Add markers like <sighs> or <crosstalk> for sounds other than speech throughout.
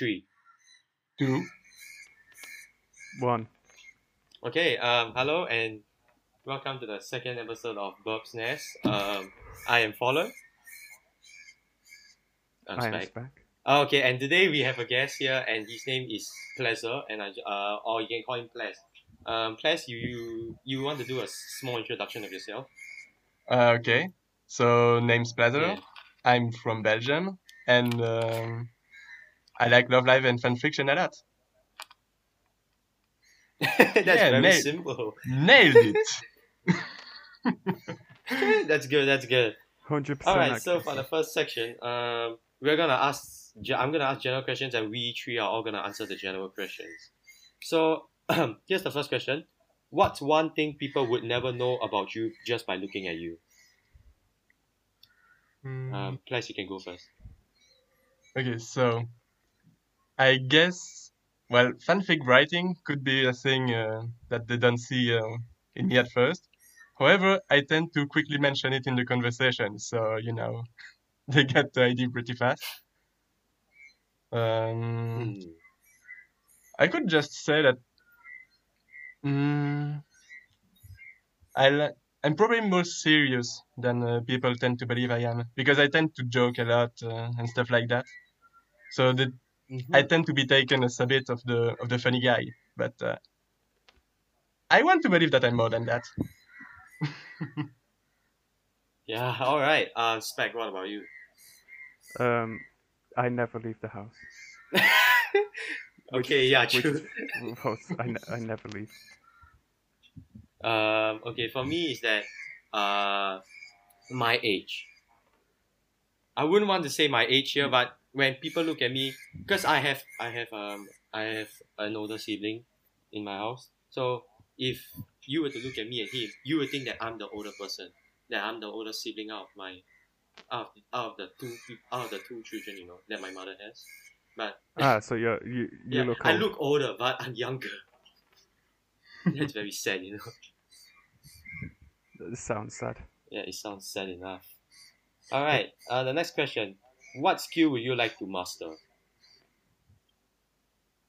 three. Two. One. Okay, um, hello and welcome to the second episode of Burb's Nest. Um, I am Fowler. I'm I am Spec. Spec. Oh, okay, and today we have a guest here, and his name is Pleasure, and I, uh, or you can call him Ples. Um, Ples, you, you you want to do a small introduction of yourself? Uh, okay. So name's Pleasure. Yeah. I'm from Belgium, and um, I like Love Live and fan fiction a lot. <laughs> That's Yeah, very nailed. simple. Nailed it. <laughs> <laughs> that's good. That's good. Hundred percent. All right. So for the first section, um, we're gonna ask. I'm gonna ask general questions, and we three are all gonna answer the general questions. So <clears throat> here's the first question: What's one thing people would never know about you just by looking at you? Hmm. Um, Ples, you can go first. Okay, so I guess well, fanfic writing could be a thing uh, that they don't see uh, in me at first. However, I tend to quickly mention it in the conversation, so you know <laughs> they get the idea pretty fast. Um. I could just say that mm, I I'm probably more serious than uh, people tend to believe I am because I tend to joke a lot uh, and stuff like that. So that Mhm. I tend to be taken as a bit of the of the funny guy, but uh, I want to believe that I'm more than that. <laughs> Yeah. All right. Uh, Spec, what about you? Um, I never leave the house. <laughs> Which- okay. Yeah. True. <laughs> well, I, ne- I never leave. Um, okay, for me is that uh, my age. I wouldn't want to say my age here, but when people look at me, because I have I have um I have an older sibling in my house, so if you were to look at me and him, you would think that I'm the older person, that I'm the older sibling out of my out of, out of the two out of the two children, you know, that my mother has. But Ah, so you're, you you yeah, look I old. look older, but I'm younger. <laughs> That's very sad, you know. That sounds sad. Yeah, it sounds sad enough. All right. Uh, the next question: What skill would you like to master?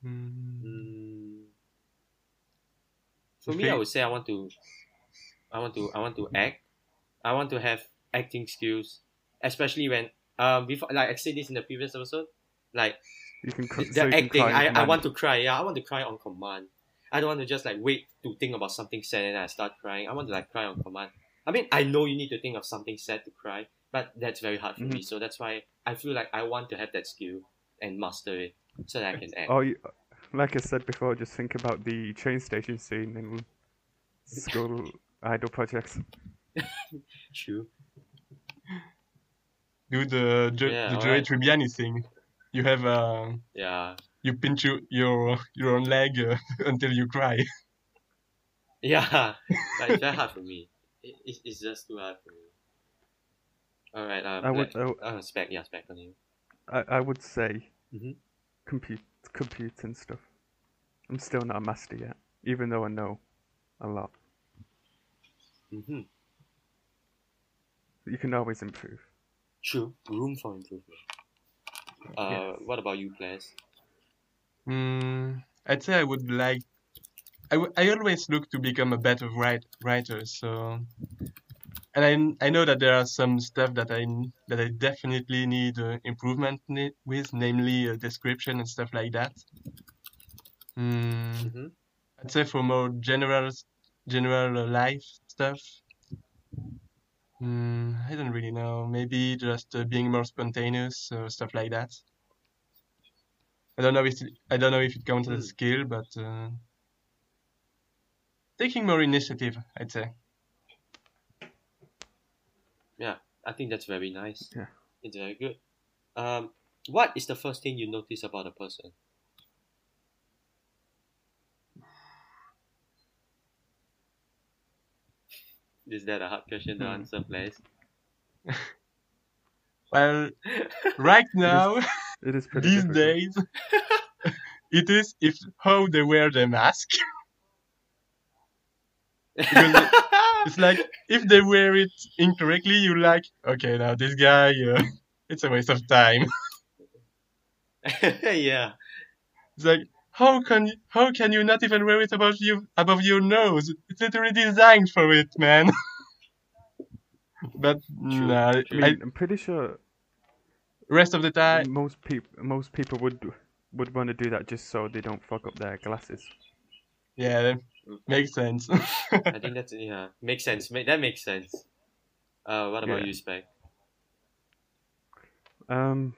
Mm, Mm, for me, I would say I want to, I want to, I want to act. I want to have acting skills, especially when um before like I said this in the previous episode, like You can cr- the so you can acting. cry I, I want to cry. Yeah, I want to cry on command. I don't want to just like wait to think about something sad and I start crying. I want to like cry on command. I mean, I know you need to think of something sad to cry, but that's very hard for Mm-hmm. me. So that's why I feel like I want to have that skill and master it so that I can act. Oh, you, like I said before, just think about the train station scene in school <laughs> idol projects. <laughs> True. do the jo- Yeah, the Joey alright. Tribbiani thing. You have uh, Yeah. you pinch your your, your own leg uh, <laughs> until you cry. Yeah. but it's very hard for me. It, it's, it's just too hard for me. All right. Um, I would, like- I, would- uh, spec. Yeah, spec on you. I, I would say Mhm. compute computing stuff. I'm still not a master yet, even though I know a lot. Mm-hmm. You can always improve. True. Room for improvement. Uh, Yes. what about you, Ples? Mm, I'd say I would like. I, w- I always look to become a better write, writer. So, and I I know that there are some stuff that I that I definitely need uh, improvement with, namely uh, description and stuff like that. Mm, Mm-hmm. I'd say for more general general uh, life stuff. Mm, I don't really know. Maybe just uh, being more spontaneous or stuff like that. I don't know if it, I don't know if it counts as a Hmm. skill, but uh, taking more initiative, I'd say. Yeah, I think that's very nice. Yeah. It's very good. Um, what is the first thing you notice about a person? Is that a hard question to Hmm. answer, please? <laughs> Well, right <laughs> now, <laughs> It is pretty these difficult. days, it is if how they wear their mask. Because It's like if they wear it incorrectly, you're like, okay, now this guy, uh, <laughs> it's a waste of time. <laughs> yeah. It's like how can you, how can you not even wear it above you above your nose? It's literally designed for it, man. <laughs> but True, nah. I I, mean, I'm pretty sure rest of the time, most people most people would would want to do that just so they don't fuck up their glasses. yeah, that makes sense. I think that's yeah makes sense. Ma- that makes sense. Uh, what about Yeah. you, Spec? Um,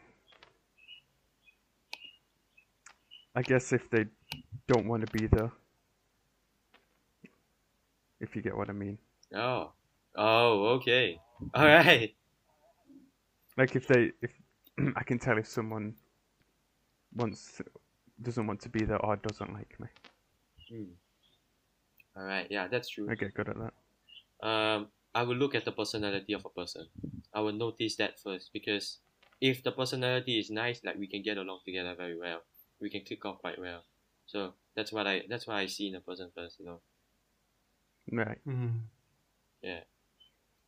I guess if they don't want to be there, if you get what I mean. Oh, oh, okay, all right. Like if they, if <clears throat> I can tell if someone wants doesn't want to be there or doesn't like me, Hmm. All right, yeah, that's true. I get good at that. um, I will look at the personality of a person. I will notice that first because if the personality is nice, like we can get along together very well, we can click off quite well. So that's what I that's what I see in a person first, you know. Right. Hmm.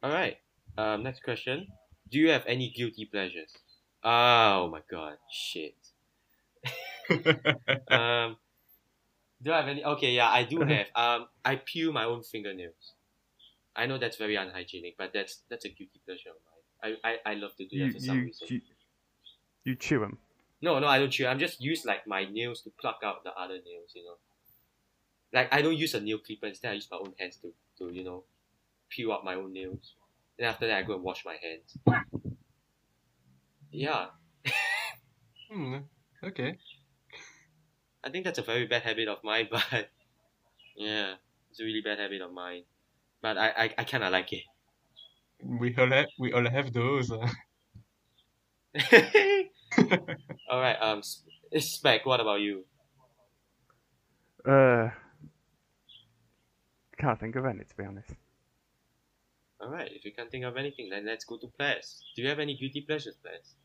All right. Um, next question. Do you have any guilty pleasures? Oh my god, shit. <laughs> <laughs> um, do I have any? Okay, yeah, I do have. Um, I peel my own fingernails. I know that's very unhygienic, but that's that's a guilty pleasure of mine. I, I, I love to do You that for some you, reason. you you chew them. No, no, I don't chew. I'm just use like my nails to pluck out the other nails. You know, like I don't use a nail clipper. Instead, I use my own hands to to you know, peel out my own nails. Then after that, I go and wash my hands. Yeah, <laughs> Hmm, okay. I think that's a very bad habit of mine, <laughs> but yeah, it's a really bad habit of mine. But I, I, I kind of like it. We all have we all have those. uh. <laughs> <laughs> All right, um, S- Spec, what about you? Uh, can't think of any to be honest. All right, if you can't think of anything, then let's go to Ples. Do you have any guilty pleasures, Ples?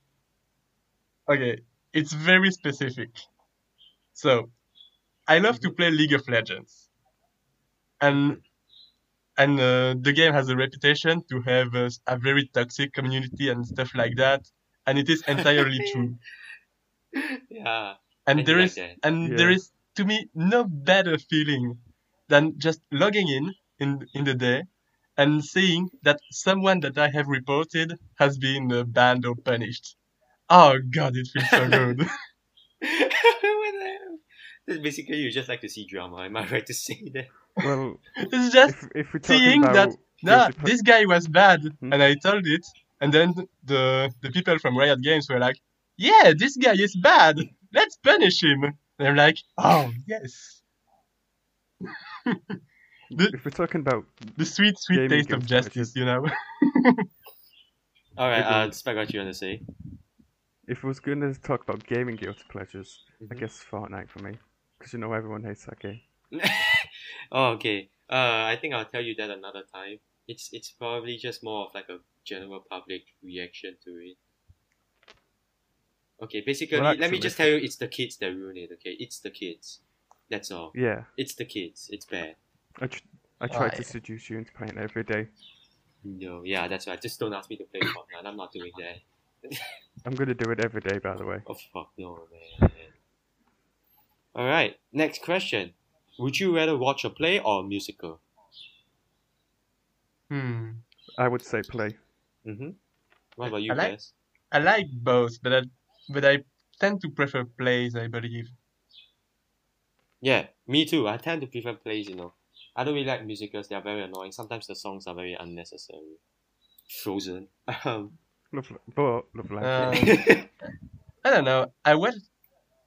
Okay, it's very specific. So, I love to play League of Legends, and and uh, the game has a reputation to have a, a very toxic community and stuff like that, and it is entirely <laughs> true. Yeah, And I there do like and there Yeah. is to me no better feeling than just logging in in in the day and seeing that someone that I have reported has been uh, banned or punished. Oh God, it feels so <laughs> good. <laughs> what the hell? That's basically you just like to see drama. Am I <laughs> right to say that? Well, <laughs> it's just if if seeing about that nah, this guy was bad, Hmm. and I told it, and then the the people from Riot Games were like, "Yeah, this guy is bad. Let's punish him." And I'm like, "Oh yes." <laughs> the, if we're talking about the sweet, sweet taste of justice, you know. All right, uh. Spec, what you want to say? if we was going to talk about gaming guilty pleasures, I Mhm. guess Fortnite for me, because you know everyone hates that game. <laughs> oh, okay. Uh, I think I'll tell you that another time. It's it's probably just more of like a general public reaction to it. Okay, basically, Well, let me just tell you, it's the kids that ruin it. Okay, it's the kids. That's all. Yeah, It's the kids. It's bad. I tr- I tried Why? to seduce you into playing every day. No, yeah, that's right. Just don't ask me to play Fortnite. I'm not doing that. I'm gonna do it every day, by the way. Oh fuck no, man. All right, next question. Would you rather watch a play or a musical? Hmm. I would say play. Mm-hmm. What about you I like- guys? I like both, but I, but I tend to prefer plays, I believe. Yeah, me too. I tend to prefer plays. You know, I don't really like musicals. They are very annoying. Sometimes the songs are very unnecessary. Frozen. Um, Love, but love live Uh. <laughs> I don't know. I watched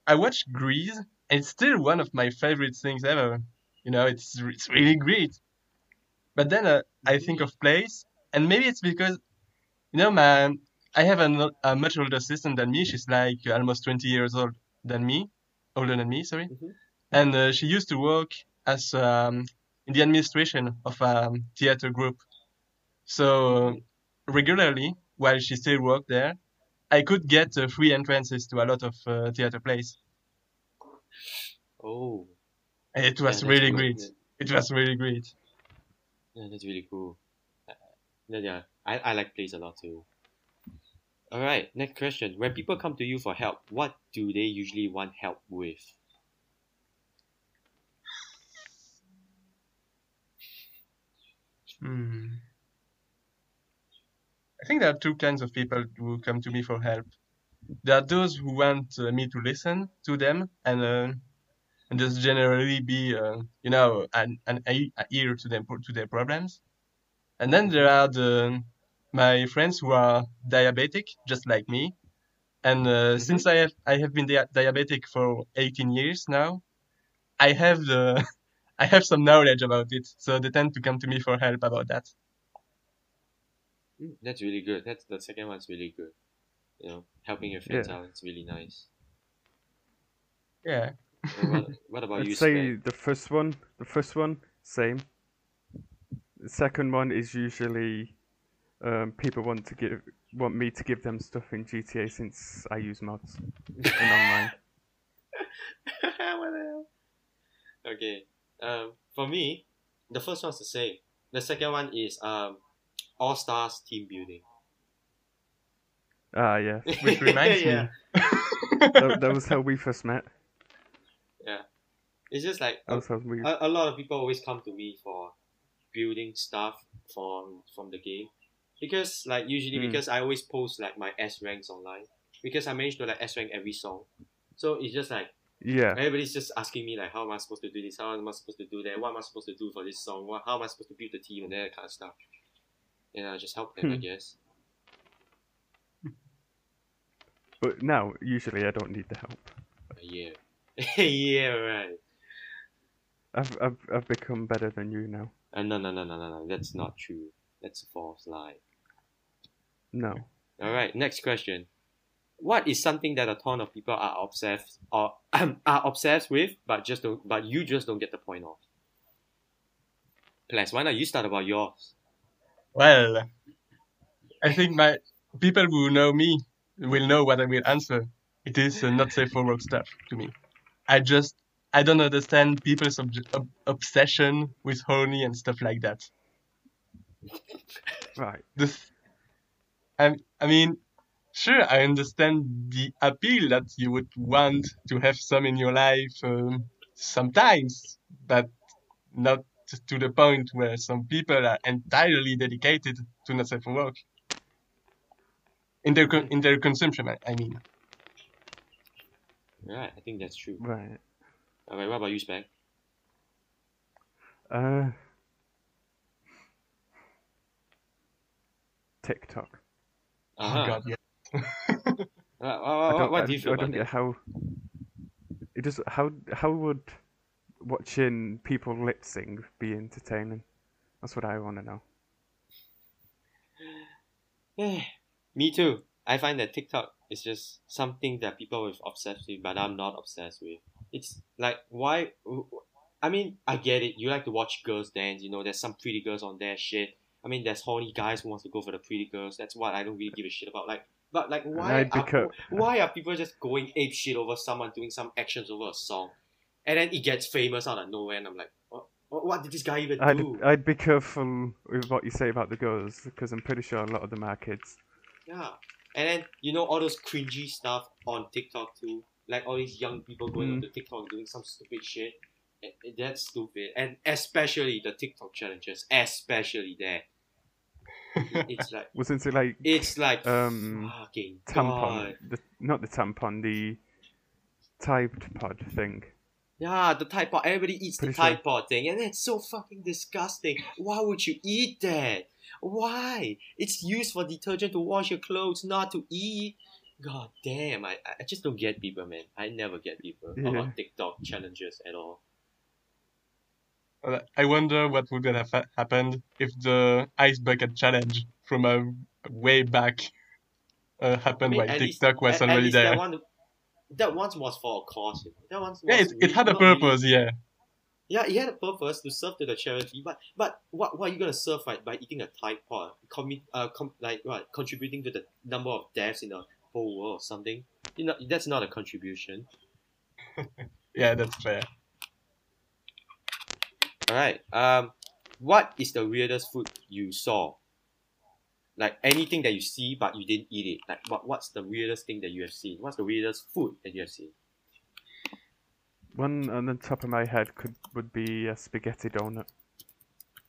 I watched Grease, and it's still one of my favorite things ever. You know, it's it's really great. But then uh, I think of plays, and maybe it's because, you know, man, I have a, a much older sister than me. She's like almost 20 years old than me, older than me, sorry. Mhm. And uh, she used to work as um, in the administration of a theater group. So regularly, while she still worked there, I could get uh, free entrances to a lot of uh, theater plays. Oh, it was that's really cool. great. It was really great. Yeah, that's really cool. Uh, yeah, yeah, I, I like plays a lot too. All right, next question. When people come to you for help, what do they usually want help with? Hmm. I think there are two kinds of people who come to me for help. There are those who want uh, me to listen to them and uh, and just generally be, uh, you know, an, an ear to them to their problems. And then there are the my friends who are diabetic, just like me. And uh, since I have I have been dia- diabetic for 18 years now, I have the <laughs> I have some knowledge about it, so they tend to come to me for help about that. Mm, That's really good. That's the second one's really good. You know, helping your friends Yeah. out. It's really nice. Yeah. What, what about I'd you, say Sven? the first one, the first one, same. The second one is usually um, people want to give want me to give them stuff in GTA since I use mods and online. <laughs> what the hell? Okay. Um, for me, the first one's the same. The second one is um, All Stars team building. Ah, yeah, <laughs> Which reminds Yeah. me. that, that was how we first met. Yeah. It's just like That was how we. a, a lot of people always come to me for building stuff from from the game because like usually Hmm. because I always post like my S ranks online because I managed to like S rank every song so it's just like Yeah, everybody's just asking me like how am I supposed to do this how am I supposed to do that what am I supposed to do for this song what how am I supposed to build the team and that kind of stuff and I just help them I Hmm. guess but now usually I don't need the help. yeah <laughs> yeah right I've I've I've become better than you now. uh, no no no no no no that's not true that's a false lie No. All right, next question. What is something that a ton of people are obsessed or <coughs> are obsessed with, but just don't, but you just don't get the point of? Plus, why not you start about yours? Well, I think my people who know me will know what I will answer. It is uh, not safe for work stuff to me. I just I don't understand people's obj- ob- obsession with horny and stuff like that. <laughs> Right. This, I I mean, sure I understand the appeal that you would want to have some in your life um, sometimes, but not to the point where some people are entirely dedicated to not safe for work. In their con- in their consumption, I, I mean. Right, I think that's true. Right. All right, what about you, Spec? Uh. TikTok. Uh-huh. Oh God, yeah. <laughs> Uh, what, I what, don't, what I, do you feel I about don't that? get how. It just how how would watching people lip sync be entertaining? That's what I want to know. <sighs> Me too. I find that TikTok is just something that people are obsessed with, but I'm not obsessed with. It's like why? I mean, I get it. You like to watch girls dance. You know, there's some pretty girls on there. Shit. I mean, there's horny guys who wants to go for the pretty girls. That's what I don't really give a shit about. Like, but like, why are, why are people just going ape shit over someone doing some actions over a song, and then it gets famous out of nowhere, and I'm like, what, what, did this guy even I'd do? I'd be careful with what you say about the girls because I'm pretty sure a lot of them are kids. Yeah. And then you know all those cringy stuff on TikTok too. Like all these young people going Mm. onto TikTok doing some stupid shit. Eh, eh, That's stupid. And especially the TikTok challenges. Especially that. <laughs> It's like Wasn't it like it's like Um, fucking tampon? God. The, not the tampon, the typed pod thing. Yeah, the Tide Pod. Everybody eats the Pretty sure. Pod thing, and it's so fucking disgusting. Why would you eat that? Why? It's used for detergent to wash your clothes, not to eat. God damn, I, I just don't get people, man. I never get people Yeah. about TikTok challenges at all. Uh, I wonder what would have ha- happened if the ice bucket challenge from a way back uh, happened I mean, while at least- TikTok was already there. That one, that one was for a cause. That one was Yeah, it, it had a not really- purpose, yeah. Yeah, it had a purpose to serve to the charity, but but what what are you gonna serve right by eating a Tide Pod? Commit uh com- like what contributing to the number of deaths in the whole world or something? You know that's not a contribution. <laughs> Yeah, that's fair. All right. Um, what is the weirdest food you saw? Like anything that you see but you didn't eat it. Like what what's the weirdest thing that you have seen? What's the weirdest food that you have seen? One on the top of my head could would be a spaghetti donut.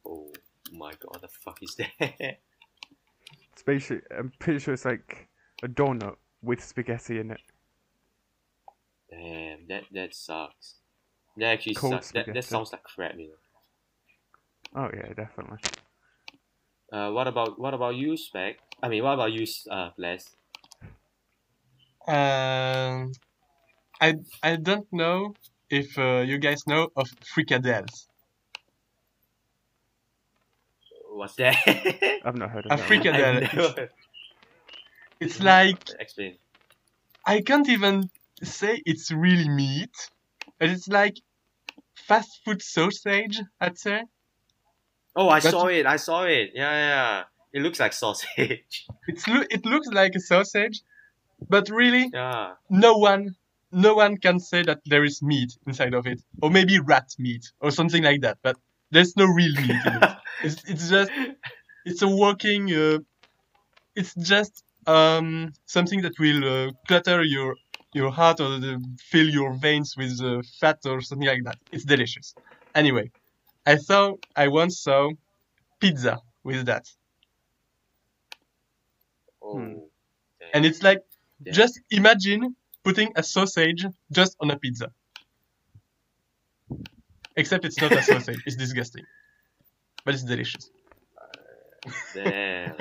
Oh my god, the fuck is that? <laughs> It's basically, I'm pretty sure it's like a donut with spaghetti in it. Damn, that that sucks. That actually Cold sucks. That, that sounds like crap, you know. Oh yeah, definitely. Uh, what about what about you, Spec? I mean, what about you, uh, Ples? Um, I I don't know if uh, you guys know of fricadelles. What's that? I've not heard of A that. fricadelle. one. I've never- <laughs> It's like Explain. I can't even say it's really meat, but it's like fast food sausage. I'd say Oh, I That's- saw it. I saw it. Yeah, yeah, yeah. It looks like sausage. it's lo- it looks like a sausage, but really yeah. no one no one can say that there is meat inside of it, or maybe rat meat or something like that. But there's no real meat in it. <laughs> It's, it's just it's a walking. Uh, it's just um, something that will uh, clutter your your heart or the, fill your veins with uh, fat or something like that. It's delicious. Anyway, I saw I once saw pizza with that, Oh. Hmm. and it's like Damn. just imagine putting a sausage just on a pizza. Except it's not a <laughs> sausage. It's disgusting, but it's delicious. Damn.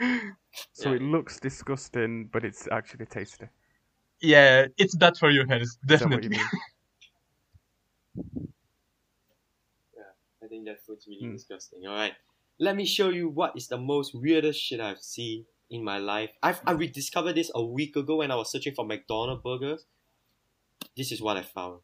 <laughs> So Yeah. it looks disgusting, but it's actually tasty. Yeah, it's bad for your health, Is that what you definitely. mean? <laughs> I think that food's really Hmm. disgusting. All right, let me show you what is the most weirdest shit I've seen in my life. I've I rediscovered this a week ago when I was searching for McDonald's burgers. This is what I found.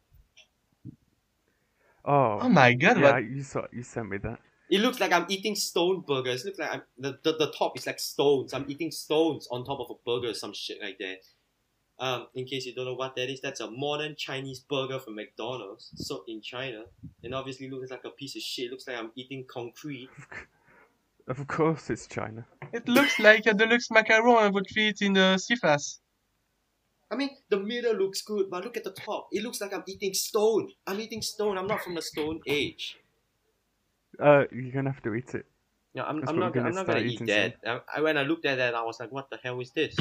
Oh, Oh my god, yeah, what? you saw, you sent me that. It looks like I'm eating stone burgers. It looks like I'm, the, the the top is like stones. I'm eating stones on top of a burger, or some shit like that. Um, in case you don't know what that is, that's a modern Chinese burger from McDonald's, sold in China, and obviously looks like a piece of shit. looks like I'm eating concrete. <laughs> Of course, it's China. It looks like a deluxe macaron I would fit in the CFAS. I mean, the middle looks good, but look at the top. It looks like I'm eating stone. I'm eating stone. I'm not from the stone age. Uh, you're gonna have to eat it. No, I'm, I'm not. gonna I'm not start gonna eat eating that. I, I, when I looked at that, I was like, "What the hell is this?"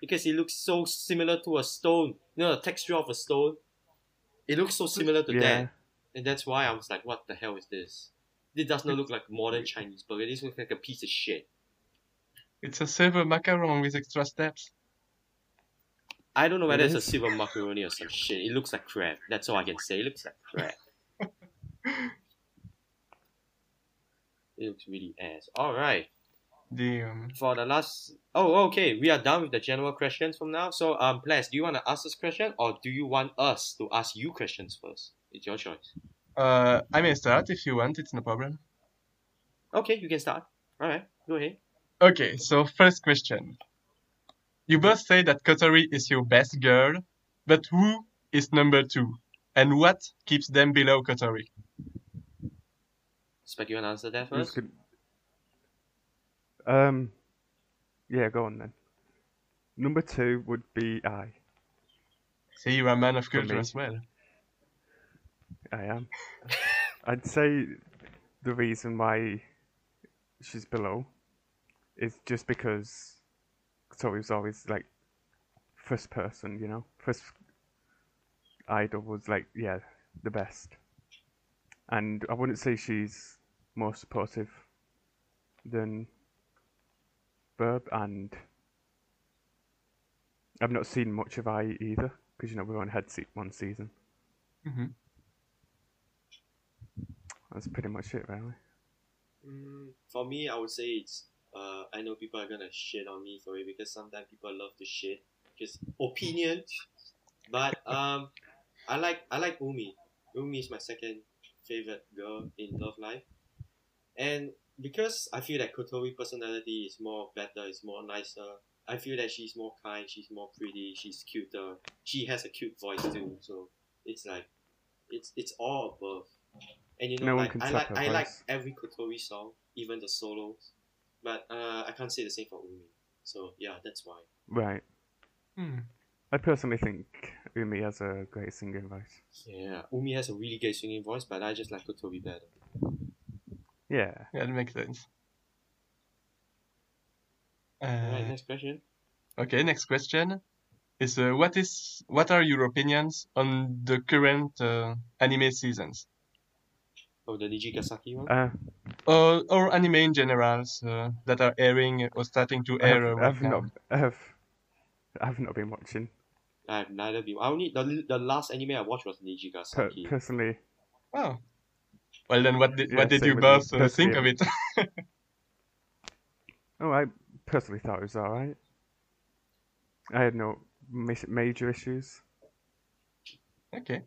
Because it looks so similar to a stone. You know, the texture of a stone. It looks so similar to Yeah. that, and that's why I was like, "What the hell is this?" This does not look like modern Chinese burger. This looks like a piece of shit. It's a silver macaron with extra steps. I don't know whether It it's a silver macaroni or some shit. It looks like crap. That's all I can say. It looks like crap. <laughs> it looks really ass. All right. Damn. for the last oh okay we are done with the general questions from now so um Ples, do you want to ask us question or do you want us to ask you questions first it's your choice Uh, I may start if you want, it's no problem. okay you can start all right go ahead Okay, so first question. You both say that Kotori is your best girl, but who is number two? And what keeps them below Kotori? Spec you want to answer that Who's first good? Um, yeah, go on then. Number two would be Ai. See, you're a man of For culture as well. I am. I'd say the reason why she's below is just because Tori's always like first person, you know, first idol was like yeah the best, and I wouldn't say she's more supportive than Verb, and I've not seen much of Ai either because you know we've only had one season. hmm That's pretty much it, really. Mm, for me, I would say it's. Uh, I know people are gonna shit on me for it because sometimes people love to shit, just opinion. But <laughs> um, I like I like Umi. Umi is my second favorite girl in Love Live, and because I feel that Kotori personality is more better, is more nicer. I feel that she's more kind, she's more pretty, she's cuter. She has a cute voice too, so it's like, it's it's all above. And you know, No one like can I like her I like every Kotori song, even the solos. but uh, I can't say the same for Umi. So yeah, that's why. Right. Hmm. I personally think Umi has a great singing voice. Yeah, Umi has a really good singing voice, but I just like Kotori better. Yeah. Yeah, that makes sense. Alright, Uh, next question. okay, next question is uh, what is what are your opinions on the current uh, anime seasons Oh, the Nijigasaki one. Uh, or or anime in general uh, that are airing or starting to air uh, I've, right I've not, I've, I've not been watching. I have neither been. I only the, the last anime I watched was Per- Nijigasaki. personally, Oh. Well, then what did Yeah, what did you both uh, think of it? <laughs> oh, I personally thought it was alright. I had no ma- major issues. okay.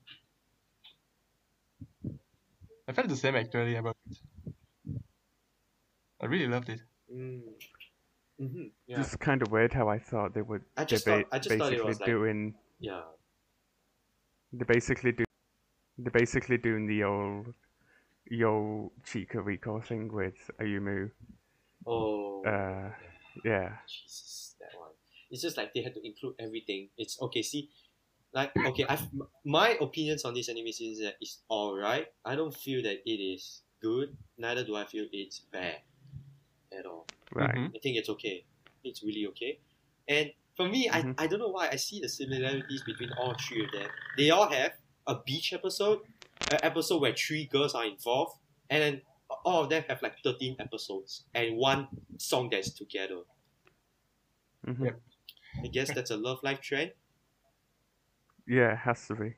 I felt the same actually about it. I really loved it. Mm. hmm Yeah. Just kind of weird how I thought they would. I just they're thought- I just thought it basically was like- doing. yeah. They're basically do. They're basically doing the old Yo Chika Riko thing with Ayumu. Oh. Uh, yeah. Jesus, that one. It's just like they had to include everything. It's okay. See, like okay, I've my opinions on this anime series is that it's all right. I don't feel that it is good. Neither do I feel it's bad at all. Right. Mhm. I think it's okay. It's really okay. And for me, Mhm. I, I don't know why I see the similarities between all three of them. They all have a beach episode, an episode where three girls are involved, and then all of them have like 13 episodes and one song that's together. hmm Yep. I guess that's a Love Live trend. Yeah, it has to be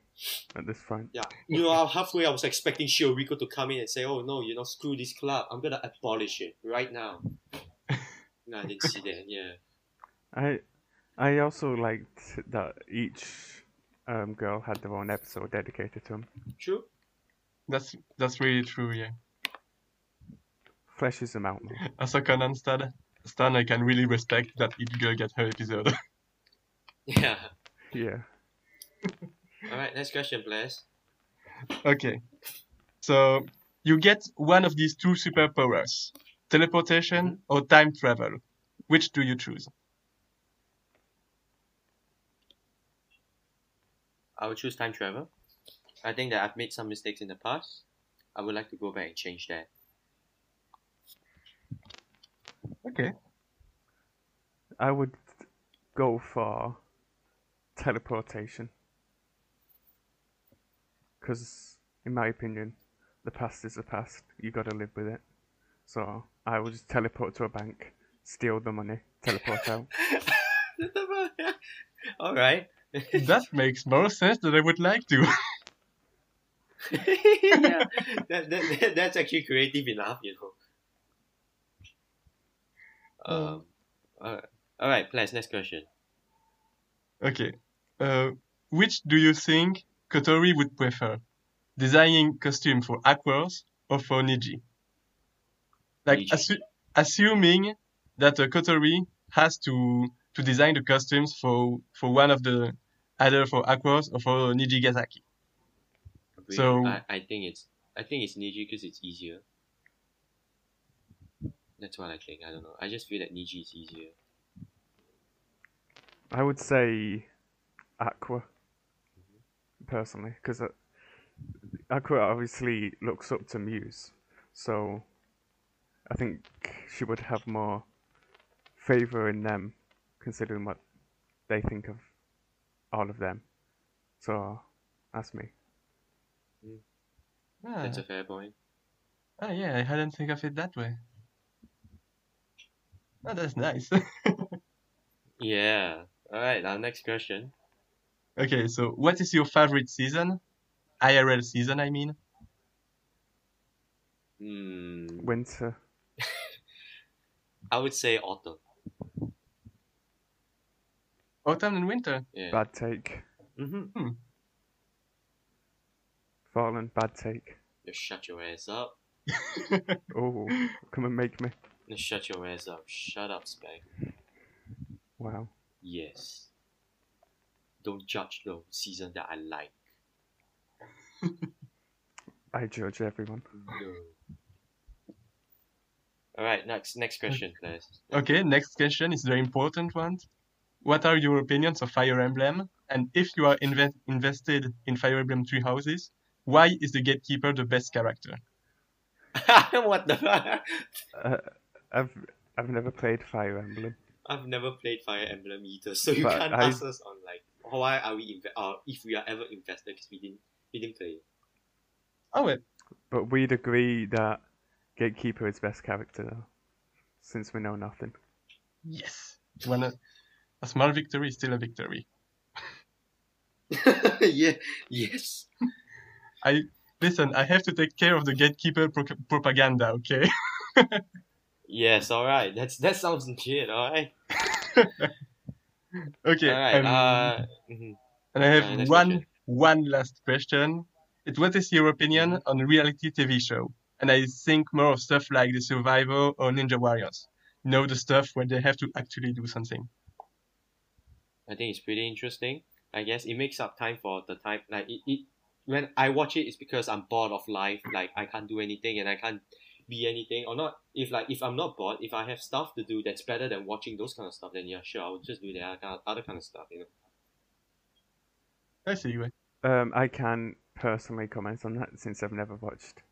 at this point. Yeah. You know, halfway I was expecting Shioriko to come in and say, oh no, you know, screw this club. I'm gonna abolish it right now. <laughs> no, I didn't see that, yeah. I I also liked that each um, girl had their own episode dedicated to them. True? That's that's really true. Yeah. Fleshes them out more. As a Conan stan, stan, I can really respect that each girl get her episode. <laughs> Yeah. Yeah. Alright, next question, please. okay. So you get one of these two superpowers: teleportation mm-hmm. or time travel. Which do you choose? I would choose time travel. I think that I've made some mistakes in the past. I would like to go back and change that. Okay. I would go for teleportation. Because, in my opinion, the past is the past. You gotta live with it. So, I will just teleport to a bank, steal the money, teleport out. <laughs> Alright. <laughs> that makes more sense than I would like to. <laughs> yeah, that, that, that, that's actually creative enough, you know. Um, alright, alright, Ples, next question. Okay. Uh, which do you think Kotori would prefer? Designing costume for Aqours or for Niji? Like, Niji. assu- assuming that uh, Kotori has to to design the costumes for for one of the either for Aqours or for Nijigasaki. Agree. So- I, I think it's I think it's Niji because it's easier. That's what I think. I don't know. I just feel that Niji is easier. I would say Aqours, personally, because uh, Aqours obviously looks up to Muse, so I think she would have more favour in them, considering what they think of all of them. So that's me. Hmm. Ah, That's a fair point. Oh yeah, I hadn't think of it that way. Oh, that's nice. <laughs> Yeah. Alright, our next question. Okay, so what is your favorite season? IRL season, I mean. Hmm. Winter. I would say autumn. Autumn and winter. Yeah. Bad take. mm-hmm. Fallen. Bad take. Just shut your ass up. <laughs> Oh, come and make me. Just shut your ass up. Shut up, Spag. Wow. Yes. Don't judge the season that I like. <laughs> I judge everyone. No. All right, next next question, please. Okay, next question is very important one. What are your opinions of Fire Emblem? And if you are inve- invested in Fire Emblem Three Houses, why is the Gatekeeper the best character? <laughs> what the? <laughs> Uh, I've I've never played Fire Emblem. I've never played Fire Emblem either, so you But can't I- ask us on like why are we inve- or if we are ever invested because we didn't we didn't play. Oh, well, But we'd agree that Gatekeeper is best character though, since we know nothing. yes. When a, a small victory is still a victory. <laughs> yeah. Yes. I listen. I have to take care of the Gatekeeper pro- propaganda. Okay. <laughs> Yes. All right. That's that sounds legit. All right. <laughs> <laughs> okay. Right. um, uh. mhm. And I have Uh, one question. one last question. It what is your opinion Mm-hmm. on reality TV show? And I think more of stuff like The Survivor or Ninja Warriors. You know the stuff where they have to actually do something. I think it's pretty interesting. I guess it makes up time for the time like it, it when I watch it it's because I'm bored of life, like I can't do anything and I can't be anything or not if like if I'm not bored, if I have stuff to do that's better than watching those kind of stuff, then yeah sure I'll just do the other kind of, other kind of stuff, you know. I see you. Um, I can personally comment on that since I've never watched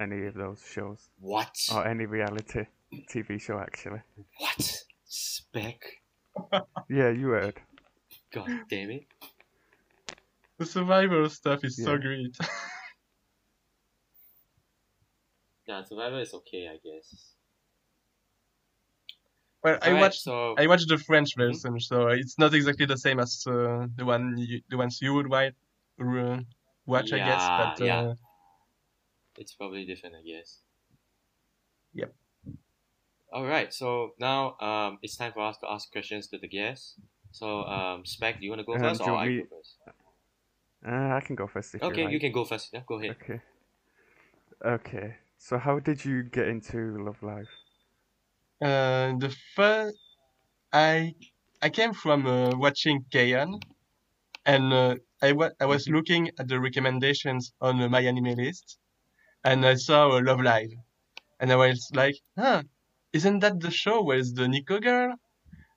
any of those shows What? or any reality TV show actually. What? Spec? <laughs> Yeah, you heard. God damn it. The Survivor stuff is so great. <laughs> Yeah, Survivor is okay, I guess. well, I Alright, watched so I watched the French Mhm. version, so it's not exactly the same as uh, the one you, the ones you would write, uh, watch, I guess. But uh, yeah. it's probably different, I guess. Yep. All right, so now um, it's time for us to ask questions to the guests. So, um, Spec, do you want to go Um, first or you I go first? Uh, I can go first if Okay, you like. you can go first. Yeah, go ahead. Okay. Okay. So how did you get into Love Live? Uh, the first, I I came from uh, watching K-On, and uh, I wa- I was looking at the recommendations on uh, my anime list, and I saw uh, Love Live, and I was like, huh, isn't that the show where it's the Nico girl?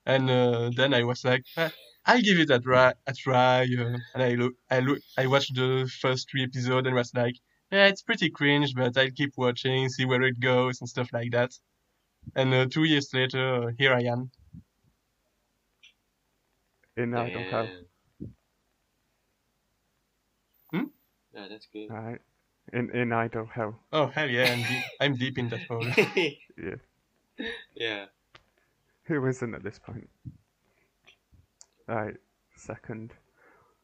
And uh, then I was like, "Ah, I'll give it a try. A try. Uh, and I look, I look, I watched the first three episodes and was like, yeah, it's pretty cringe, but I'll keep watching, see where it goes and stuff like that. And uh, two years later, uh, here I am. In Idle Hell. Damn. Hmm? Yeah, that's good. Alright. In in Idle Hell. Oh hell yeah, I'm deep, I'm deep in that hole. <laughs> Yeah. yeah. Who isn't at this point? Alright. 2nd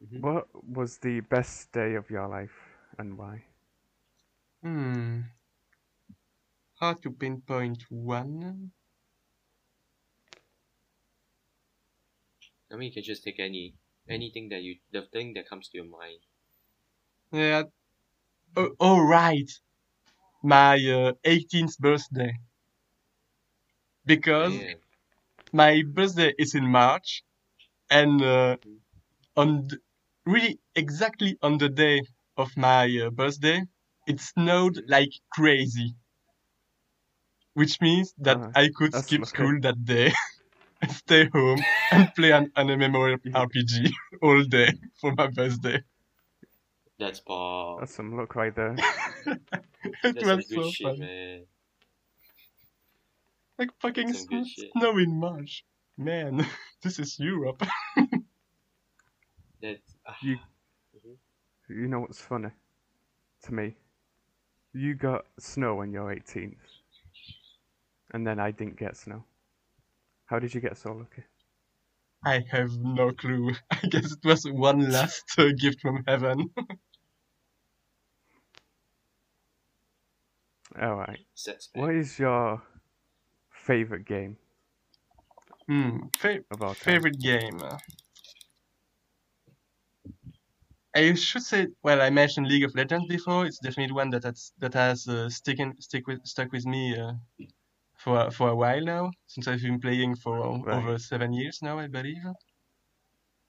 Mhm. What was the best day of your life and why? Hmm. Hard to pinpoint one. I mean, you can just take any anything that you the thing that comes to your mind. Yeah. Oh, oh right. My uh, 18th birthday. Because Yeah. my birthday is in March, and uh, on the, really exactly on the day of my uh, birthday, it snowed like crazy. Which means that Ah, I could that's skip lucky. school that day, <laughs> stay home, and play an anime RPG <laughs> all day for my birthday. That's Paul. That's some luck right there. <laughs> it That's some was good so shit, fun. man. Like fucking Some good snow, snow in March. Man, this is Europe. That's ah, You you know what's funny? To me. You got snow on your 18th. And then I didn't get snow. How did you get so lucky? I have no clue. <laughs> I guess it was one last uh, gift from heaven. <laughs> Alright. What is your favorite game Hmm. Fa- of all time? favorite game. I should say, well, I mentioned League of Legends before. It's definitely one that has that has uh, sticking stick with stuck with me uh, for for a while now. Since I've been playing for Right. over seven years now, I believe.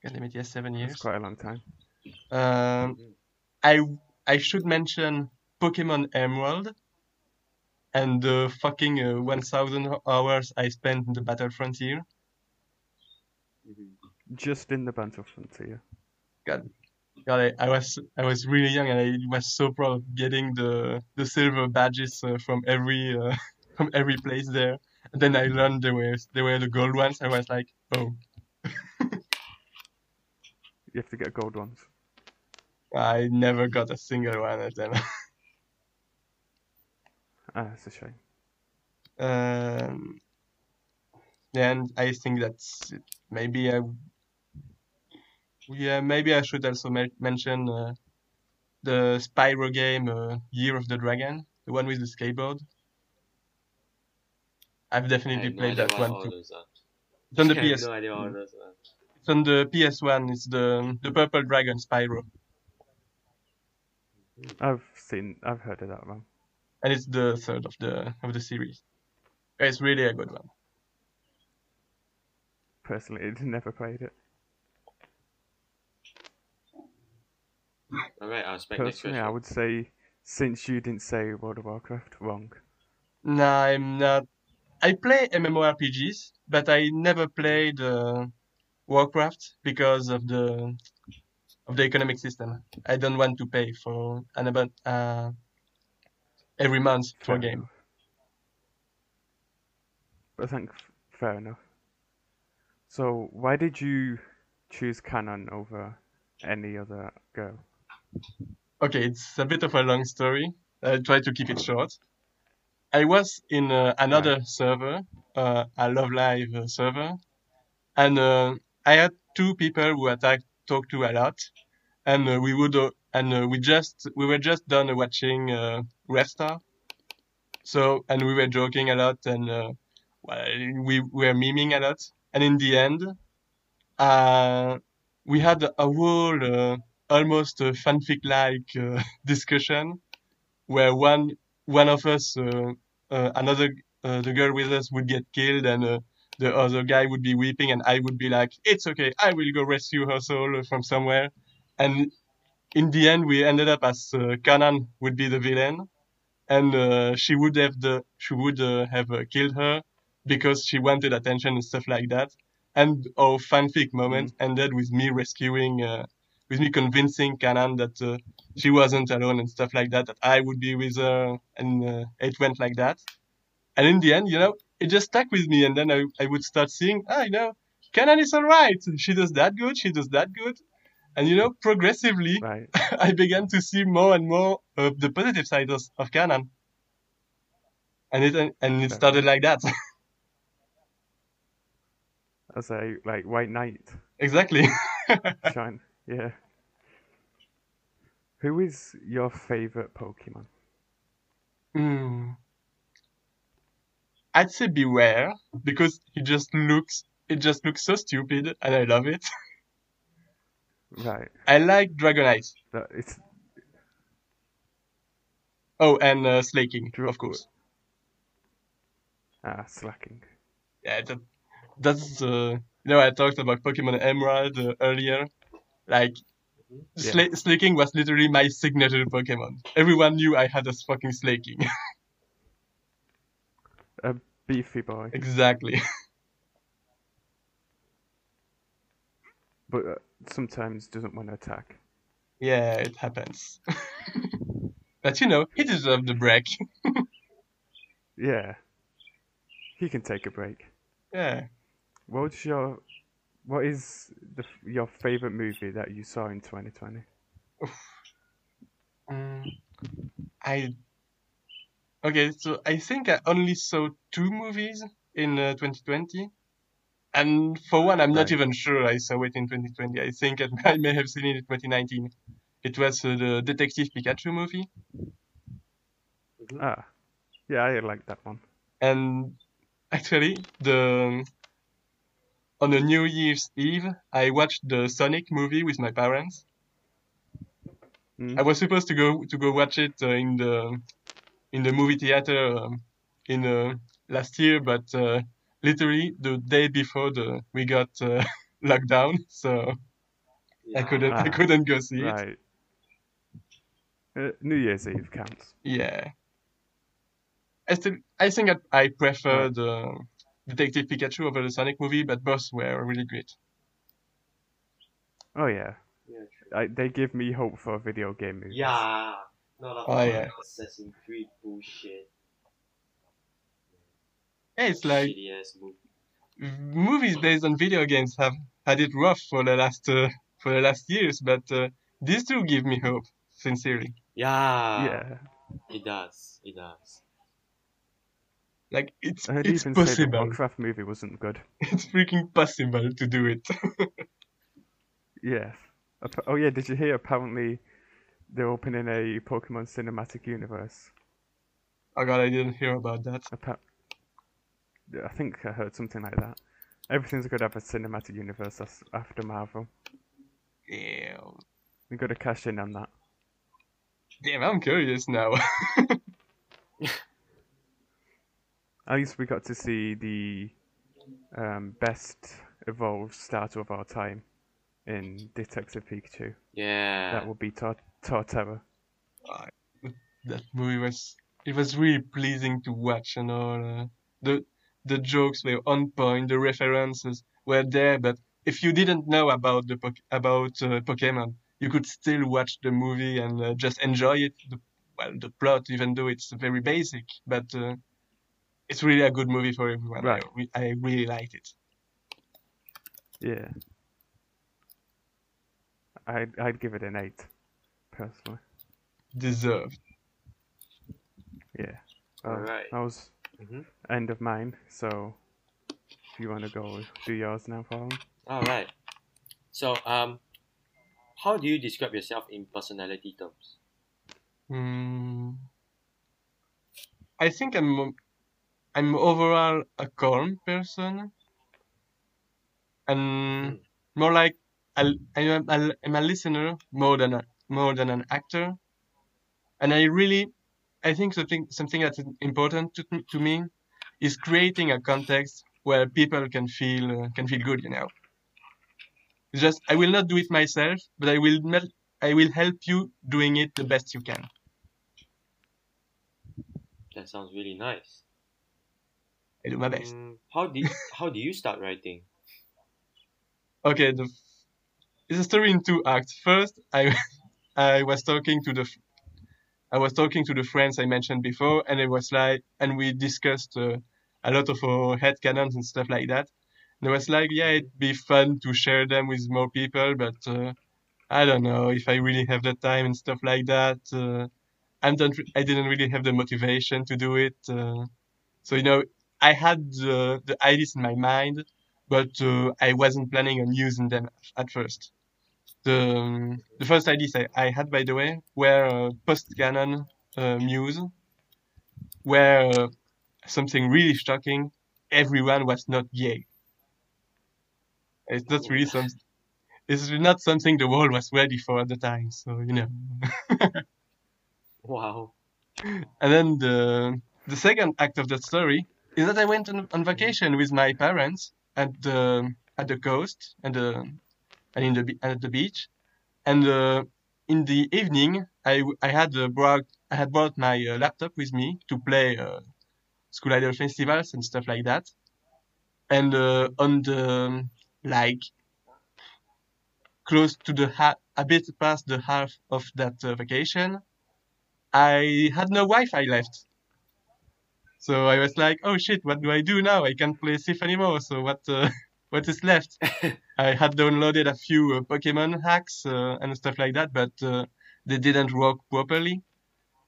God damn it, yes, seven That's years. quite a long time. Um, I I should mention Pokemon Emerald and the fucking uh, 1000 hours I spent in the Battle Frontier. Just in the Battle Frontier. God, God, I, I was I was really young and I was so proud of getting the the silver badges uh, from every uh, <laughs> from every place there. And then I learned there were there were the gold ones. I was like, oh, <laughs> You have to get gold ones. I never got a single one of them. <laughs> Ah, that's a shame. um, and I think that's it. maybe I yeah maybe I should also me- mention uh, the Spyro game uh, Year of the Dragon, the one with the skateboard. I've definitely have no played idea that one too. those. It's on the <laughs> PS. no idea what those are. It's on the PS1. It's the the Purple Dragon Spyro, I've seen, I've heard of that one. and it's the third of the of the series. It's really a good one. Personally, I'd <laughs> never played it. Alright, I'll expect Personally, question. I would say, since you didn't say World of Warcraft, wrong. No, I'm not. I play MMORPGs, but I never played uh, Warcraft because of the of the economic system. I don't want to pay for an about uh, every month for Fair a game. enough. I think fair enough. So, why did you choose Kanan over any other girl? Okay, it's a bit of a long story. I'll try to keep it short. I was in uh, another server, uh, a Love Live uh, server, and uh, I had two people who I talk talked to a lot, and uh, we would uh, and uh, we just we were just done watching uh, Redstar, so and we were joking a lot and uh, well, we were memeing a lot, and in the end, uh, we had a whole uh, almost a fanfic-like uh, <laughs> discussion where one one of us, uh, uh, another uh, the girl with us would get killed, and uh, the other guy would be weeping, and I would be like, "It's okay, I will go rescue her soul from somewhere." And in the end, we ended up as uh, Kanan would be the villain, and uh, she would have the she would uh, have uh, killed her because she wanted attention and stuff like that. And our fanfic moment ended with me rescuing, uh, with me convincing Kanan that uh, she wasn't alone and stuff like that, that I would be with her, and uh, it went like that. And in the end, you know, it just stuck with me, and then I, I would start seeing, ah, you know, Kanan is alright. She does that good, she does that good. And you know, progressively, Right. <laughs> I began to see more and more of the positive side of, of Kanan. And it and it started like that. <laughs> As a like white knight exactly. <laughs> shine. Yeah. Who is your favorite Pokemon? Hmm. I'd say Bewear because he just looks it just looks so stupid and I love it. <laughs> Right. I like Dragonite. It's Oh, and uh, Slaking, Dra- of course. ah Slaking. Yeah, that, that's uh, you know I talked about Pokemon Emerald uh, earlier. Like Yeah. Sla- Slaking was literally my signature Pokemon. Everyone knew I had a fucking Slaking. <laughs> A beefy boy. exactly. <laughs> But uh, sometimes doesn't want to attack. Yeah, it happens. <laughs> but you know, he deserved the break. Yeah. He can take a break. yeah. What's your what is the your favorite movie that you saw in 2020? Mm, <sighs> I okay, so I think I only saw two movies in uh, 2020, and for one, I'm not Right. even sure I saw it in 2020. I think <laughs> I may have seen it in 2019. It was uh, the Detective Pikachu movie, Ah. Yeah, I like that one. and actually, the on a New Year's Eve, I watched the Sonic movie with my parents. Mm. I was supposed to go to go watch it uh, in the in the movie theater um, in uh, last year, but uh, literally the day before the we got uh, <laughs> locked down, so I couldn't I Ah, couldn't go see it. Right. Uh, New Year's Eve counts. Yeah, I still I think that I prefer the Detective Pikachu over the Sonic movie, but both were really great. Oh yeah, Yeah, I, they give me hope for video game movies. Yeah. Not a Oh, yeah. Assassin's Creed bullshit. Yeah, it's like movie. movies based on video games have had it rough for the last uh, for the last years, but uh, these two give me hope, sincerely. Yeah. yeah. It does. It does. Like it's I'd it's even say the possible. Warcraft movie wasn't good. <laughs> It's freaking possible to do it. <laughs> yes. Oh yeah, did you hear? Apparently, they're opening a Pokemon cinematic universe. oh god, I didn't hear about that. Appa- I think I heard something like that. Everything's going to have a cinematic universe as- after Marvel. Damn, We got to cash in on that. damn, I'm curious now. <laughs> At least we got to see the um, best evolved starter of our time in Detective Pikachu. Yeah. That would be Tor- Torterra. that movie was it was really pleasing to watch and all uh, the the jokes were on point the references were there but if you didn't know about the Poke- about uh, pokemon you could still watch the movie and uh, just enjoy it the, well the plot even though it's very basic but uh, it's really a good movie for everyone Right. I, I really liked it Yeah. I'd, I'd give it an 8, personally. deserved Yeah. Well, Alright. That was Mhm. end of mine, so if you want to go do yours now, Paul. All right. So, um, how do you describe yourself in personality terms? Hmm. I think I'm I'm overall a calm person, and more like a, I'm, a, I'm a listener more than a, more than an actor, and I really I think something something that's important to to me is creating a context where people can feel uh, can feel good, you know. It's just I will not do it myself, but I will I will help you doing it the best you can. That sounds really nice. I do my best. How do you, how do you start writing? Okay, the it's a story in two acts. First, I <laughs> I was talking to the I was talking to the friends I mentioned before, and it was like, and we discussed uh, a lot of our headcanons and stuff like that. And it was like, yeah, it'd be fun to share them with more people, but uh, I don't know if I really have the time and stuff like that. Uh, I don't, I didn't really have the motivation to do it. Uh, so you know, I had the the ideas in my mind, but uh, I wasn't planning on using them at first. The um, the first ideas I, I had, by the way, were uh, post canon uh, muse, where uh, something really shocking. Everyone was not gay. It's not really something. It's not something the world was ready for at the time. So you know. <laughs> Wow. And then the the second act of that story is that I went on, on vacation with my parents at the at the coast and the and in the at the beach, and uh, in the evening I I had uh, brought I had brought my uh, laptop with me to play uh, school idol festivals and stuff like that, and uh, on the like close to the ha- a bit past the half of that vacation. I had no Wi-Fi left. So I was like, oh shit, what do I do now? I can't play Sif anymore. So what uh, <laughs> what is left? <laughs> I had downloaded a few uh, Pokemon hacks uh, and stuff like that, but uh, they didn't work properly.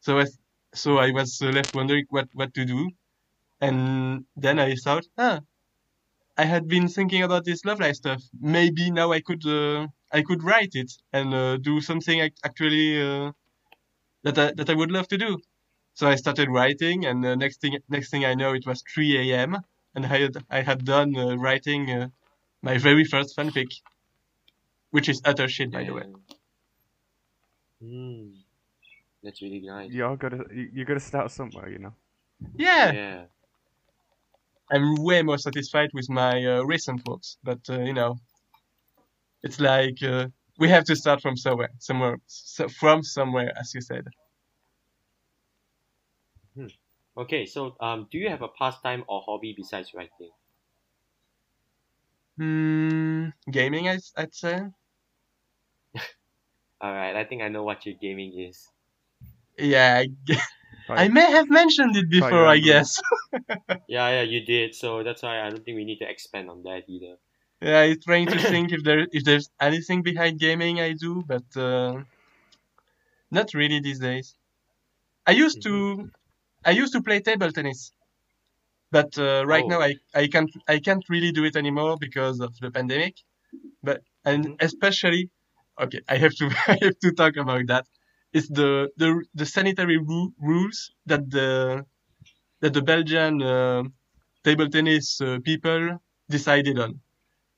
So I, so I was uh, left wondering what, what to do. And then I thought, ah, I had been thinking about this Love Live stuff. Maybe now I could uh, I could write it and uh, do something ac- actually uh, that I, that I would love to do. So I started writing, and uh, next thing next thing I know, it was 3 a.m. and I had I had done uh, writing uh, my very first fanfic, which is utter shit, by the way. Hmm. That's really nice. You're gotta you, you gotta start somewhere, you know. Yeah, Yeah. I'm way more satisfied with my uh, recent works, but uh, you know, it's like uh, we have to start from somewhere, somewhere, so from somewhere, as you said. Okay, so um, do you have a pastime or hobby besides writing? Hmm, gaming, I, I'd say. <laughs> All right, I think I know what your gaming is. Yeah, I, Fire- <laughs> may have mentioned it before, I guess. <laughs> Yeah, yeah, you did. So that's why I don't think we need to expand on that either. Yeah, I'm trying to think if there if there's anything behind gaming I do, but uh, not really these days. I used to I used to play table tennis, but uh, right Oh. now I, I can't I can't really do it anymore because of the pandemic. But and Mhm. especially, okay, I have to <laughs> I have to talk about that. It's the the the sanitary ru- rules that the that the Belgian uh, table tennis uh, people decided on.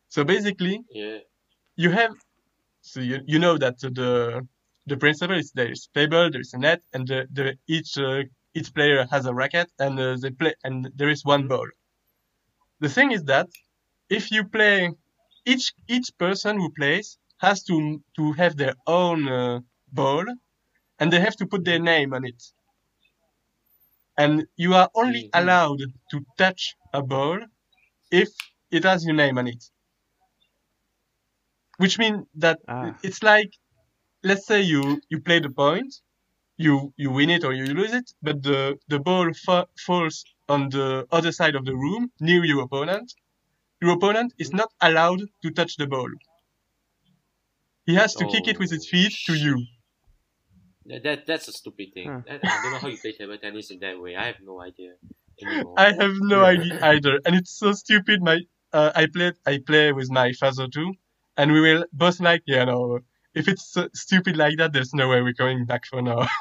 So basically, Yeah. you have so you, you know that the the principle is there is table, there is a net, and the, the each uh, each player has a racket, and uh, they play, and there is one ball. The thing is that if you play, each each person who plays has to to have their own uh, ball, and they have to put their name on it. And you are only Mhm. allowed to touch a ball if it has your name on it. Which means that Ah. it's like, let's say you you play the point, you you win it or you lose it, but the the ball fa- falls on the other side of the room near your opponent. Your opponent is not allowed to touch the ball. He has to kick it with his Oh, feet to you. That, that that's a stupid thing. Huh. That, I don't know how you play table tennis in that way. I have no idea anymore. I have no Yeah. idea either, and it's so stupid. My uh, I played I play with my father too, and we will both like yeah no. If it's so stupid like that, there's no way we're going back for now. <laughs>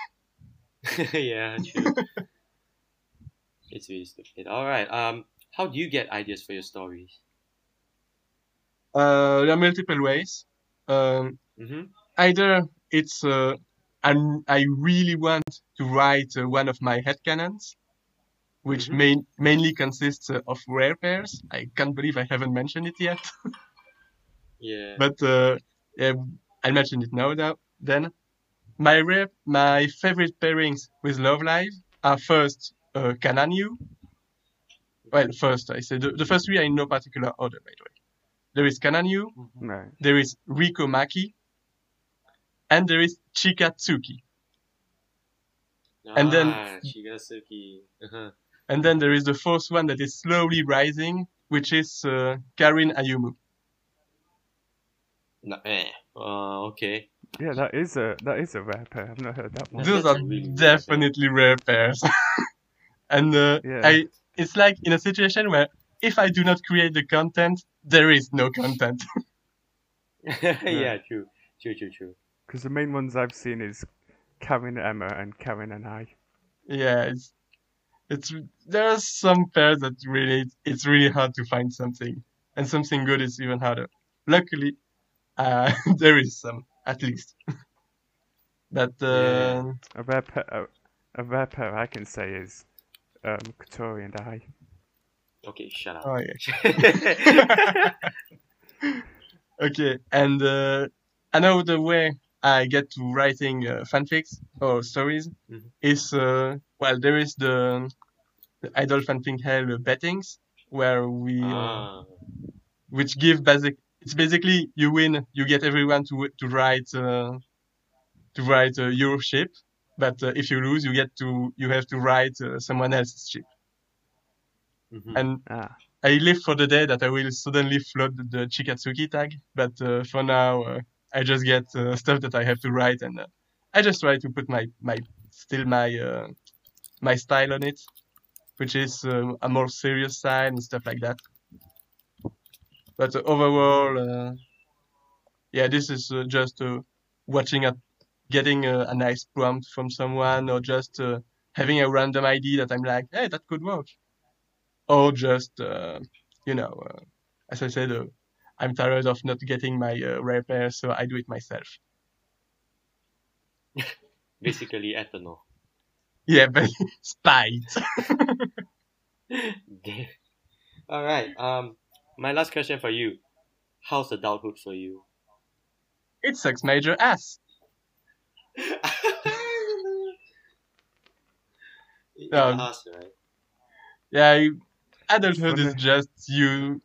<laughs> yeah, true. it's really stupid. All right. Um, how do you get ideas for your stories? Uh, there are multiple ways. Um, Mm-hmm. either it's uh, I'm, I really want to write uh, one of my headcanons, which Mhm. main, mainly consists uh, of rare pairs. I can't believe I haven't mentioned it yet, <laughs> Yeah. but uh, yeah, I'll mention it now. Though. Then my rare, my favorite pairings with Love Live are first uh, Kananyu. Well, first I say the, the first three are in no particular order, by the way. There is Kananyu, Right. there is Riko Maki, and there is Chikatsuki. and then- ah, Shigasuki. Uh-huh. And then there is the fourth one that is slowly rising, which is uh, Karin Ayumu. No, eh. Uh, okay. Yeah, that is a that is a rare pair. I've not heard that one. Those are really definitely rare pairs. <laughs> and uh, Yeah. I, it's like in a situation where if Ai do not create the content, there is no content. <laughs> <laughs> yeah, true. True, true, true. Because the main ones I've seen is Karin, Emma, and Karin and I. yeah, it's it's there are some pairs that really it's really hard to find something, and something good is even harder. Luckily, uh, <laughs> there is some at least. but uh, Yeah. A rare pair, a, a rare pair I can say is um, Kotori and I. Okay, shut up. oh yeah. <laughs> Okay, and uh, another way I get to writing uh, fanfics or stories Mhm. is uh, well, there is the, the idol fanfic hell bettings where we uh, ah. which give basic. It's basically you win, you get everyone to to write uh, to write uh, your ship, but uh, if you lose, you get to you have to write uh, someone else's ship. mhm. And Ah, I live for the day that I will suddenly flood the Chikatsuki tag, but uh, for now uh, I just get uh, stuff that I have to write, and uh, I just try to put my my still my uh, my style on it, which is uh, a more serious side and stuff like that. But overall, uh, yeah, this is uh, just uh, watching a getting a, a nice prompt from someone, or just uh, having a random idea that I'm like, hey, that could work or just uh, you know uh, as i said uh, i'm tired of not getting my uh, rare pair so i do it myself <laughs> Basically, ethanol. yeah but <laughs> spite <laughs> All right. Um, my last question for you: How's adulthood for you? it sucks major ass <laughs> Um, us, right? Yeah, you- adulthood is just you.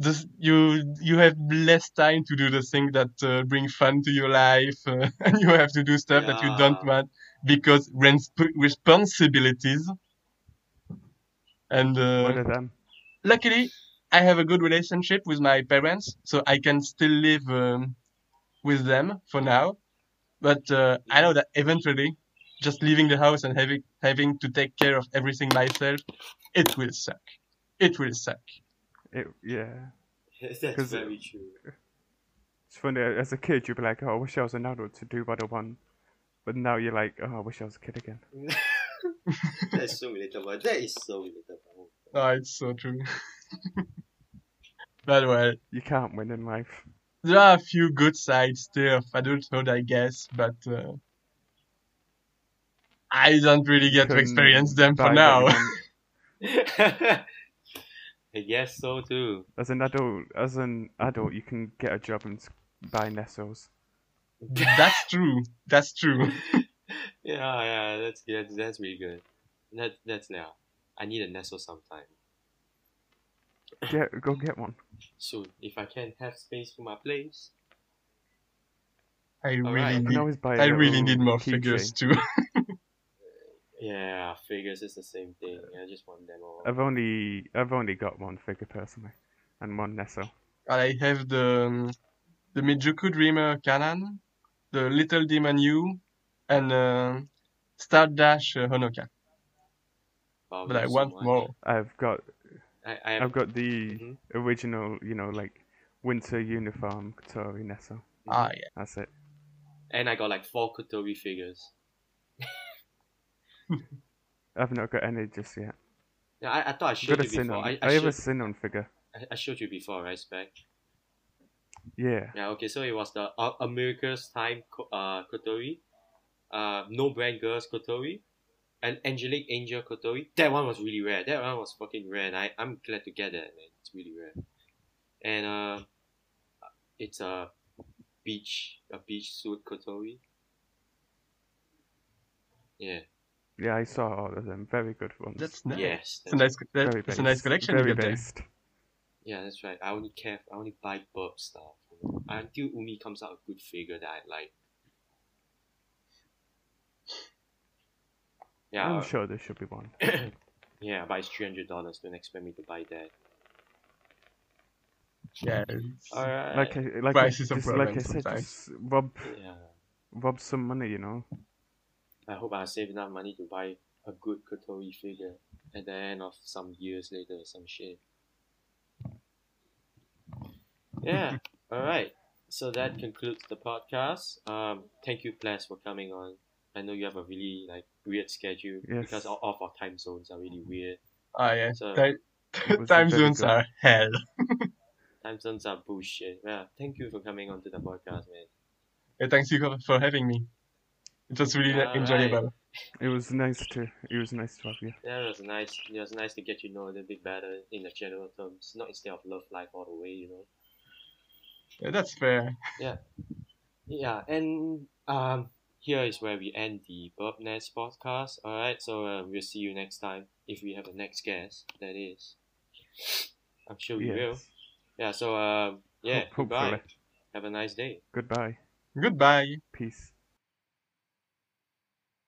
Just you you have less time to do the things that uh, bring fun to your life, uh, <laughs> and you have to do stuff that you don't want because resp- responsibilities. And One uh, of them. luckily, I have a good relationship with my parents, so I can still live um, with them for now. But uh, I know that eventually, just leaving the house and having having to take care of everything myself, it will suck. It will suck. It, yeah. That's 'Cause- very true. It's funny, as a kid, you'd be like, oh, I wish I was an adult to do what I want. But now you're like, oh, I wish I was a kid again. <laughs> That's so relatable. That is so relatable. Oh, it's so true. <laughs> but well, You can't win in life. there are a few good sides still of adulthood, I guess, but uh, I don't really get to Couldn't experience them for now. what. <laughs> <laughs> I guess so too. As an adult, as an adult, you can get a job and buy Nessos. That's true. That's true. Yeah, yeah, that's that's that's really good. That that's now. I need a Nestle sometime Get, go get one. soon. If I can have space for my place. I really Alright. You can need. always buy. a I really need more keychain. figures too. <laughs> Yeah, figures is the same thing. I just want them all. I've only, I've only got one figure personally, and one Nesso. I have the um, the Mijuku Dreamer Kanan, the Little Demon U, and uh, Star Dash uh, Honoka. Wow, But I there's so want much. more. I've got, I, I have, I've got the Mhm. original, you know, like winter uniform Kotori Nesso. Ah, yeah. That's it. and I got like four Kotori figures. <laughs> I've not got any just yet. Yeah, I, I thought I I've showed got you before. Sinon. I, I, I, have a showed, Sinon figure. I, I showed you before, right, Spec? Yeah. Yeah, okay, so it was the uh, America's Time uh, Kotori, uh, No Brand Girls Kotori, and Angelic Angel Kotori. That one was really rare. That one was fucking rare, and I, I'm glad to get that, man. It's really rare. And uh, it's a beach, a beach suit Kotori. Yeah. Yeah, I saw all of them. Very good ones. That's nice. Yes. It's a that's- nice. That, very it's a nice collection Very you there. based. Yeah, that's right. I only care. I only buy burp stuff. Until Umi comes out a good figure that I like. Yeah, I'm sure there should be one. <coughs> yeah, but it's three hundred dollars. Don't expect me to buy that. Yeah. Alright. Like I, like I, just, like I said, just rob, yeah. rob some money, you know. I hope I save enough money to buy a good Kotori figure at the end of some years later or some shit. Yeah. <laughs> Alright. So that concludes the podcast. Um thank you Ples for coming on. I know you have a really like weird schedule Yes. because all of our time zones are really weird. Ah, yeah. So Ti- Time zones are hell. <laughs> time zones are bullshit. Yeah, thank you for coming on to the podcast, man. Yeah, thanks you for having me. It was really Alright. enjoyable. It was nice to, it was nice to have you. Yeah, it was nice. It was nice to get you know a little bit better in the general terms, not instead of Love Live all the way, you know. Yeah, that's fair. Yeah, yeah, and um, here is where we end the Burp Nest podcast. All right, so uh, we'll see you next time if we have a next guest. That is, I'm sure we will. Yeah. So um, yeah. Ho- Goodbye. Have a nice day. Goodbye. Goodbye. Peace.